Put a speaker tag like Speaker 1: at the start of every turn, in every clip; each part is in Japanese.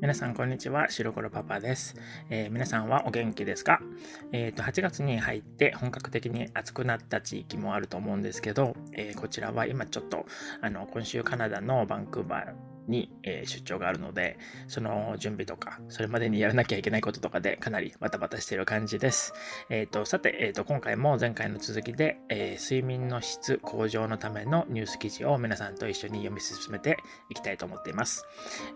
Speaker 1: 皆さん、こんにちは。白黒パパです。えー、皆さんはお元気ですか？えっ、ー、と、8月に入って本格的に暑くなった地域もあると思うんですけど、えー、こちらは今ちょっと、あの、今週カナダのバンクーバーに、え出張があるので、その準備とか、それまでにやらなきゃいけないこととかでかなりバタバタしている感じです。えっ、と、さて、えっ、と、今回も前回の続きで、え睡眠の質向上のためのニュース記事を皆さんと一緒に読み進めていきたいと思っています。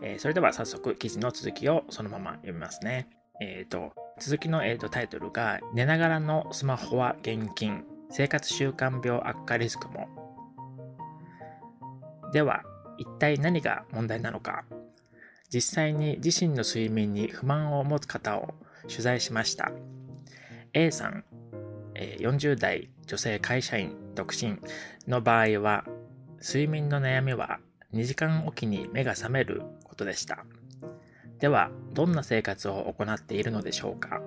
Speaker 1: えそれでは早速記事の続きをそのまま読みますね。えっ、と、続きの、えーとタイトルが、寝ながらのスマホは現金、生活習慣病悪化リスクも。では、一体何が問題なのか。実際に自身の睡眠に不満を持つ方を取材しました。A さん40代女性会社員独身の場合は睡眠の悩みは2時間おきに目が覚めることでした。ではどんな生活を行っているのでしょうか。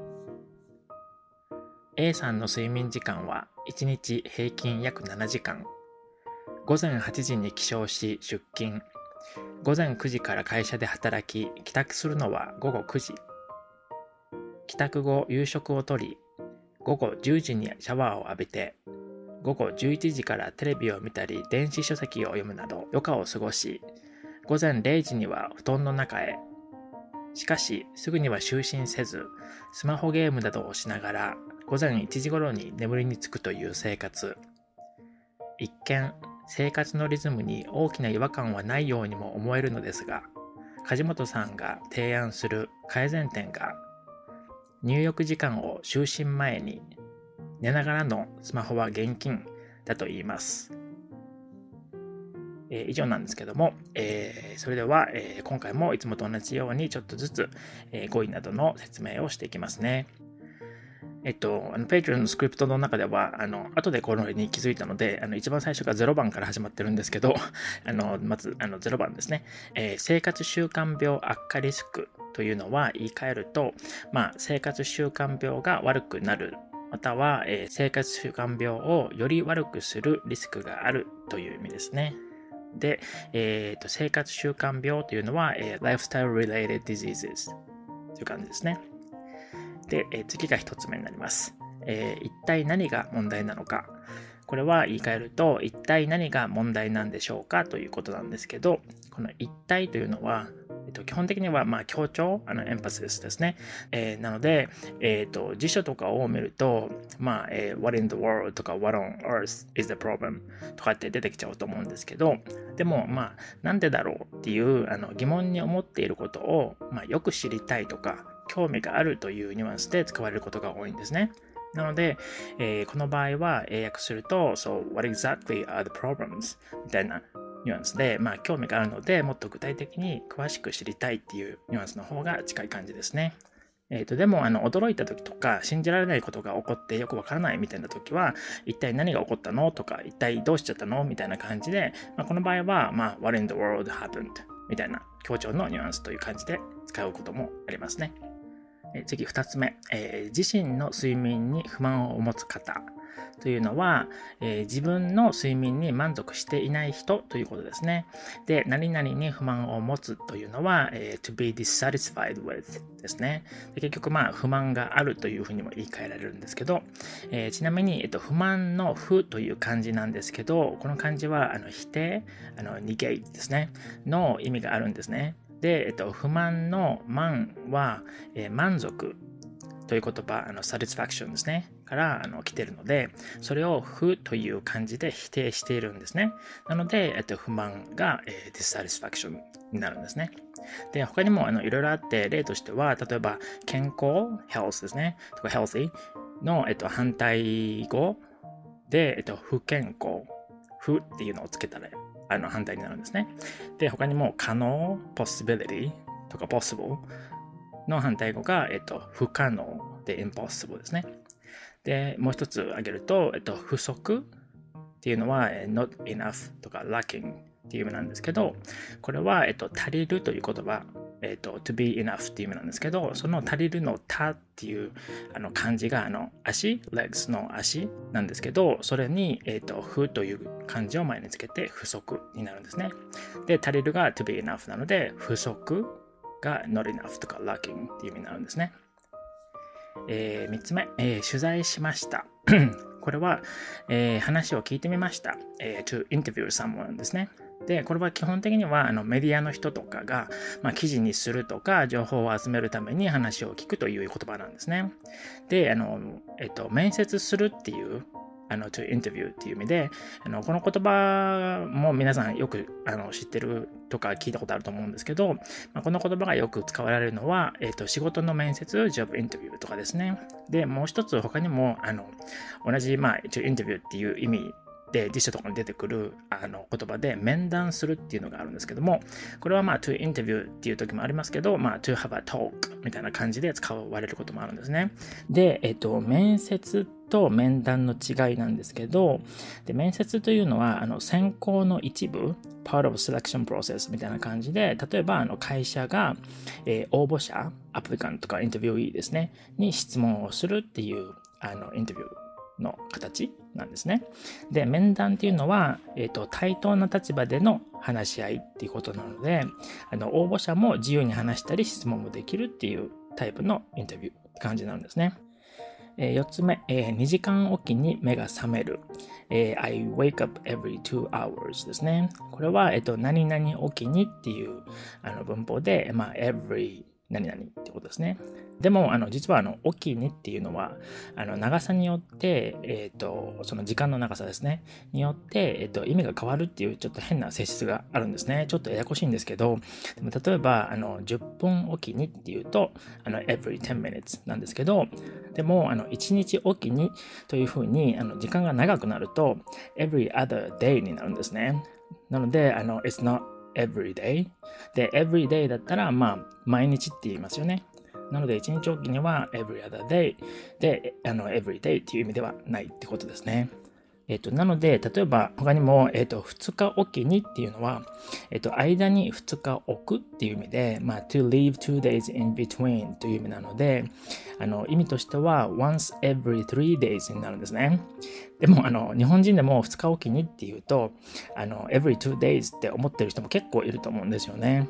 Speaker 1: A さんの睡眠時間は1日平均約7時間。午前8時に起床し出勤。午前9時から会社で働き、帰宅するのは午後9時。帰宅後、夕食をとり、午後10時にシャワーを浴びて、午後11時からテレビを見たり、電子書籍を読むなど余暇を過ごし、午前0時には布団の中へ。しかし、すぐには就寝せず、スマホゲームなどをしながら、午前1時頃に眠りにつくという生活。一見、生活のリズムに大きな違和感はないようにも思えるのですが、梶本さんが提案する改善点が、入浴時間を就寝前に寝ながらのスマホは現金だと言います。えー、以上なんですけども、えー、それでは、えー、今回もいつもと同じようにちょっとずつ、え語彙などの説明をしていきますね。えっと、あの、ペイトリのスクリプトの中では、あの、後でこのに気づいたので、あの、一番最初が0番から始まってるんですけど、あの、まず、あの、0番ですね。えー、生活習慣病悪化リスクというのは言い換えると、まあ、生活習慣病が悪くなるまたは、えー、生活習慣病をより悪くするリスクがあるという意味ですね。で、えーと、生活習慣病というのは、えー、lifestyle related diseases という感じですね。で、え次が1つ目になります。えー、一体何が問題なのか。これは言い換えると、一体何が問題なんでしょうか？ということなんですけど、この一体というのは、えっと、基本的には、まあ、強調、あの、エンパシスですね。えー、なので、えっ、ー、と、辞書とかを見ると、まあ、えー、what in the world とか what on earth is the problem とかって出てきちゃうと思うんですけど、でも、まあ、なんでだろうっていう、あの、疑問に思っていることを、まあ、よく知りたいとか、興味があるというニュアンスで使われることが多いんですね。なので、えー、この場合は英訳すると、So, what exactly are the problems? みたいなニュアンスで、まあ、興味があるので、もっと具体的に詳しく知りたいっていうニュアンスの方が近い感じですね。え、ー、と、でも、あの、驚いた時とか、信じられないことが起こってよくわからないみたいな時は、一体何が起こったのとか、一体どうしちゃったの？みたいな感じで、まあ、この場合は、まあ、what in the world happened? みたいな強調のニュアンスという感じで使うこともありますね。次2つ目、えー、自身の睡眠に不満を持つ方というのは、えー、自分の睡眠に満足していない人ということですね。で、何々に不満を持つというのは、えー、to be dissatisfied with ですね。で結局、まあ、不満があるというふうにも言い換えられるんですけど、えー、ちなみに、えっと、不満の不という漢字なんですけど、この漢字はあの否定、あの negate ですね、の意味があるんですね。で、えっと、不満の満は、えー、満足という言葉、あの、satisfaction ですね。からあの来てるので、それを不という漢字で否定しているんですね。なので、えっと、不満が、えー、dissatisfaction になるんですね。で、他にもあのいろいろあって、例としては、例えば、健康、health ですね。とか、healthy の、えっと、反対語で、えっと、不健康、不っていうのをつけたらあの反対になるんですね。で、他にも可能、possibility とか possible の反対語が、えっと、不可能で impossible ですね。で、もう一つ挙げると、えっと、不足っていうのは not enough とか lacking っていう意味なんですけど、これは、えっと、足りるという言葉えっ、ー、と、to be enough っていう意味なんですけど、その足りるのたっていうあの漢字があの足、legs の足なんですけど、それに、えっ、ー、と、不という漢字を前につけて不足になるんですね。で、足りるが to be enough なので、不足が not enough とか lacking っていう意味になるんですね。えー、3つ目、えー、取材しました。これは、えー、話を聞いてみました。えー、to interview someone ですね。で、これは基本的にはあのメディアの人とかが、まあ、記事にするとか、情報を集めるために話を聞くという言葉なんですね。で、あの、えっと、面接するっていうあの、to interview っていう意味で、あの、この言葉も皆さんよくあの知ってるとか聞いたことあると思うんですけど、まあ、この言葉がよく使われるのは、えっ、ー、と、仕事の面接、job interview とかですね。で、もう一つ他にも、あの、同じ、まあ、to interview っていう意味で辞書とかに出てくるあの言葉で面談するっていうのがあるんですけども、これはまあ to interview っていう時もありますけど、まあ to have a talk みたいな感じで使われることもあるんですね。で、えっと、面接と面談の違いなんですけど、で面接というのはあの選考の一部、part of selection process みたいな感じで、例えばあの会社が、えー、応募者、アプリカンとかインタビューイーですね、に質問をするっていうあのインタビューの形なんですね。で、面談っていうのは、えっ、ー、と、対等な立場での話し合いっていうことなので、あの、応募者も自由に話したり質問もできるっていうタイプのインタビューって感じなんですね。えー、4つ目、えー、2時間おきに目が覚める。えー、I wake up every two hours ですね。これは、えっ、と、何々おきにっていうあの文法で、まあ、every 何々ってことですね。でも、あの、実は、あの、おきにっていうのは、あの、長さによって、えっ、ー、と、その時間の長さですね、によって、えっ、ー、と、意味が変わるっていう、ちょっと変な性質があるんですね。ちょっとややこしいんですけど、でも例えば、あの、10分おきにっていうと、あの、every 10 minutes なんですけど、でも、あの、1日おきにというふうに、あの、時間が長くなると、every other day になるんですね。なので、あの、it's not every day? で、every day だったら、まあ、毎日って言いますよね。なので、一日おきには every other day で、あの、every day っていう意味ではないってことですね。えっ、と、なので、例えば他にも、えっ、と、2日おきにっていうのは、えっ、と、間に2日置くっていう意味で、まあ、to leave two days in between という意味なので、あの、意味としては once every three days になるんですね。でも、あの、日本人でも2日おきにっていうと、あの、every two days って思ってる人も結構いると思うんですよね。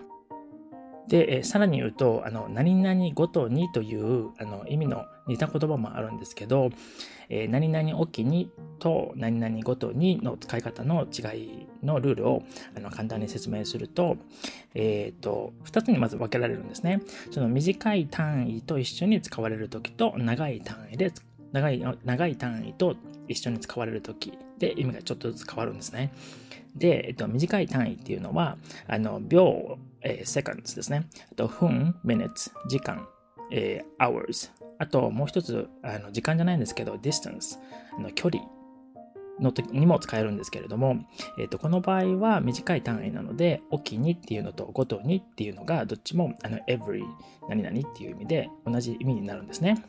Speaker 1: で、えさらに言うと、あの、何々ごとにというあの意味の似た言葉もあるんですけど、えー、何々おきにと何々ごとにの使い方の違いのルールをあの簡単に説明すると、えっ、ー、と、二つにまず分けられるんですね。その短い単位と一緒に使われるときと長い単位で、長い、長い単位と一緒に使われるときで意味がちょっとずつ変わるんですね。で、えっと、短い単位っていうのは、あの、秒、えー、seconds ですね。あと、分、minutes、時間、えー、hours。あと、もう一つ、あの、時間じゃないんですけど、distance、あの距離の時にも使えるんですけれども、えっ、と、この場合は短い単位なので、おきにっていうのとごとにっていうのが、どっちも、あの、every 何々っていう意味で同じ意味になるんですね。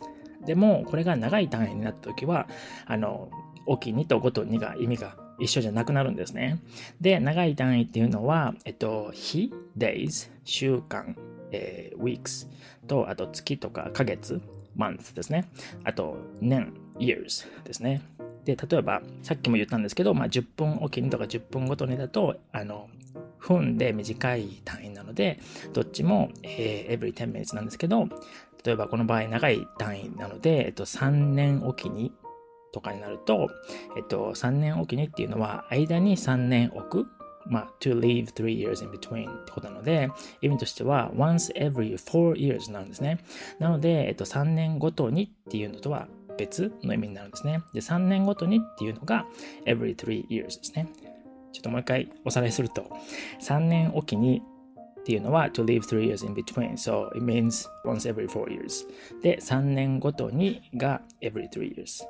Speaker 1: でも、これが長い単位になった時は、あの、おきにとごとにが意味が一緒じゃなくなるんですね。で、長い単位っていうのは、えっと、日、days、週間、えー、weeks と、あと月とかヶ月、month ですね。あと、年、years ですね。で、例えば、さっきも言ったんですけど、まあ、10分おきにとか10分ごとにだと、あの、分で短い単位なので、どっちも、えー、every 10 minutes なんですけど、例えばこの場合長い単位なので、えっと、3年おきにとかになると、えっと、3年おきにっていうのは、間に3年置く。まあ、to leave three years in between ってことなので、意味としては once every four years なんですね。なので、えっと、3年ごとにっていうのとは別の意味になるんですね。で、3年ごとにっていうのが every three years ですね。ちょっともう一回おさらいすると、3年おきにっていうのは to leave three years in between. So it means once every four years. で、3年ごとにが every three years.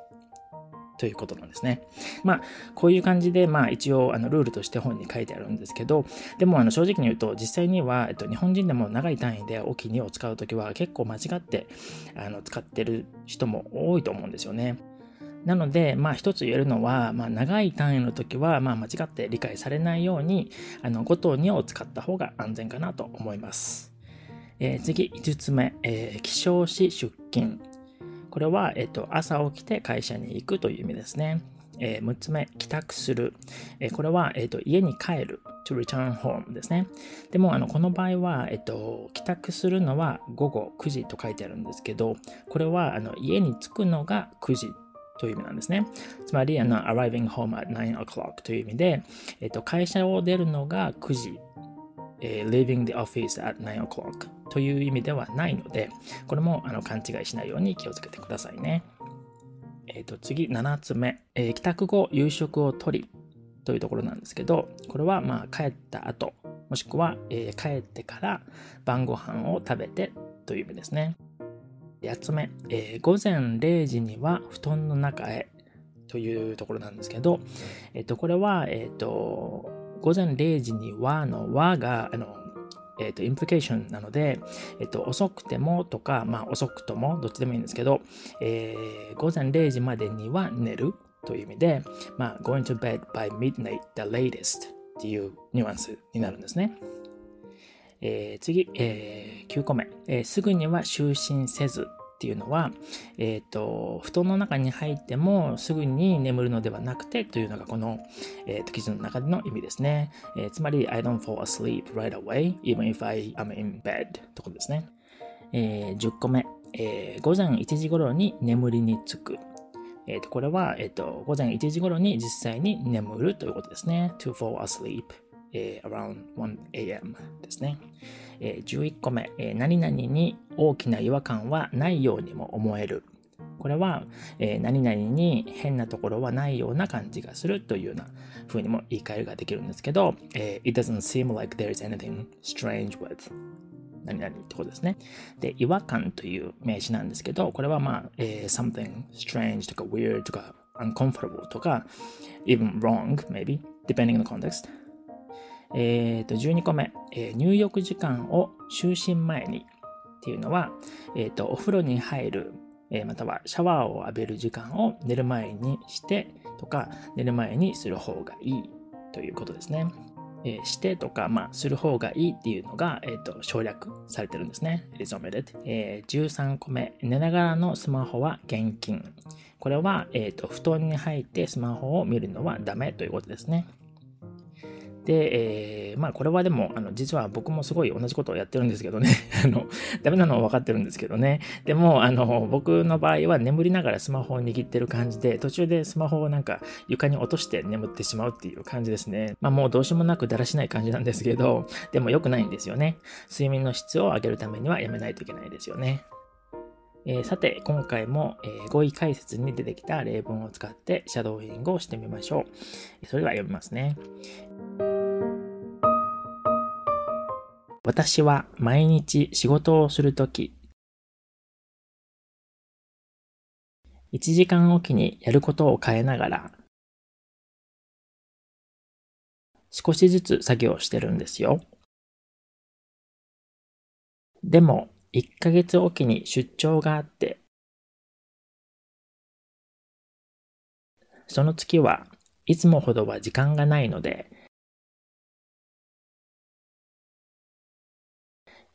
Speaker 1: ということなんですね。まあ、こういう感じで、まあ、一応、あの、ルールとして本に書いてあるんですけど、でも、あの、正直に言うと、実際には、えっと、日本人でも長い単位でお気にを使うときは、結構間違って、あの、使ってる人も多いと思うんですよね。なので、まあ一つ言えるのは、まあ長い単位の時は、まあ間違って理解されないように、あの、5と2を使った方が安全かなと思います。えー、次、5つ目、えー、起床し出勤。これは、えっと、朝起きて会社に行くという意味ですね。えー、6つ目、帰宅する。えー、これは、えーと、家に帰る。to return home ですね。でも、あの、この場合は、えっと、帰宅するのは午後9時と書いてあるんですけど、これは、あの、家に着くのが9時という意味なんですね。つまり、あの、arriving home at 9 o'clock という意味で、えっと、会社を出るのが9時、えー、leaving the office at 9 o'clock という意味ではないので、これもあの勘違いしないように気をつけてくださいね。えっ、ー、と、次、7つ目、えー、帰宅後、夕食をとりというところなんですけど、これはまあ帰った後、もしくは、えー、帰ってから晩ご飯を食べてという意味ですね。8つ目、えー、午前0時には布団の中へというところなんですけど、えっ、と、これは、えっ、と、午前0時にはのはが、あの、えっ、と、インプリケーションなので、えっ、と、遅くてもとか、まあ、遅くとも、どっちでもいいんですけど、え、午前0時までには寝るという意味で、まあ、going to bed by midnight the latest っていうニュアンスになるんですね。えー、次、えー、9個目、えー、すぐには就寝せずっていうのは、え、ー、と、布団の中に入ってもすぐに眠るのではなくてというのがこの、えー、と記事の中での意味ですね。えー、つまり、I don't fall asleep right away, even if I am in bed とこですね。えー、10個目、えー、午前1時頃に眠りにつく。え、ー、と、これは、え、ー、と、午前1時頃に実際に眠るということですね。to fall asleep、えー、around 1am ですね。えー、11個目、えー、何々に大きな違和感はないようにも思える。これは、えー、何々に変なところはないような感じがするというような風にも言い換えができるんですけど、えー、It doesn't seem like there is anything strange with 何々ってことですね。で、違和感という名詞なんですけど、これはまあ、えー、something strange とか weird とか uncomfortable とか even wrong maybe depending on the context えっ、ー、と、12個目、えー、入浴時間を就寝前にっていうのは、え、ー、と、お風呂に入る、えまたはシャワーを浴びる時間を寝る前にしてとか、寝る前にする方がいいということですね。えしてとか、まあ、する方がいいっていうのが、えっ、と、省略されてるんですね。It is omitted. え13個目、寝ながらのスマホは厳禁。これは、えっ、と、布団に入ってスマホを見るのはダメということですね。で、えー、まあこれはでも、あの、実は僕もすごい同じことをやってるんですけどね。あの、ダメなのは分かってるんですけどね。でも、あの、僕の場合は眠りながらスマホを握ってる感じで、途中でスマホをなんか床に落として眠ってしまうっていう感じですね。まあもうどうしようもなくだらしない感じなんですけど、でも良くないんですよね。睡眠の質を上げるためにはやめないといけないですよね。えー、さて、今回も、えー、語彙解説に出てきた例文を使ってシャドーイングをしてみましょう。それでは読みますね。私は毎日仕事をするとき、1時間おきにやることを変えながら、少しずつ作業してるんですよ。でも、1ヶ月おきに出張があって、その月はいつもほどは時間がないので、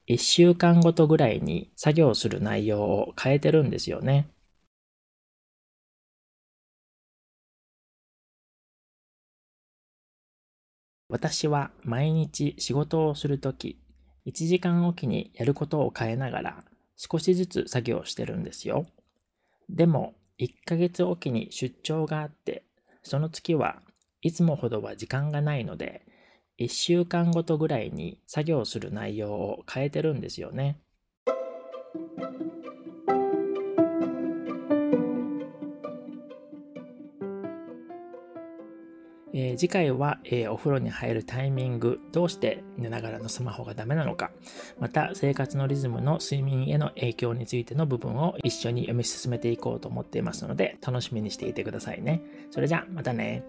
Speaker 1: 一週間ごとぐらいに作業する内容を変えてるんですよね。私は毎日仕事をするとき、1時間おきにやることを変えながら少しずつ作業してるんですよ。でも、1ヶ月おきに出張があって、その月はいつもほどは時間がないので、1週間ごとぐらいに作業する内容を変えてるんですよね。えー、次回は、えー、お風呂に入るタイミング、どうして寝ながらのスマホがダメなのか、また生活のリズムの睡眠への影響についての部分を一緒に読み進めていこうと思っていますので、楽しみにしていてくださいね。それじゃあ、またね。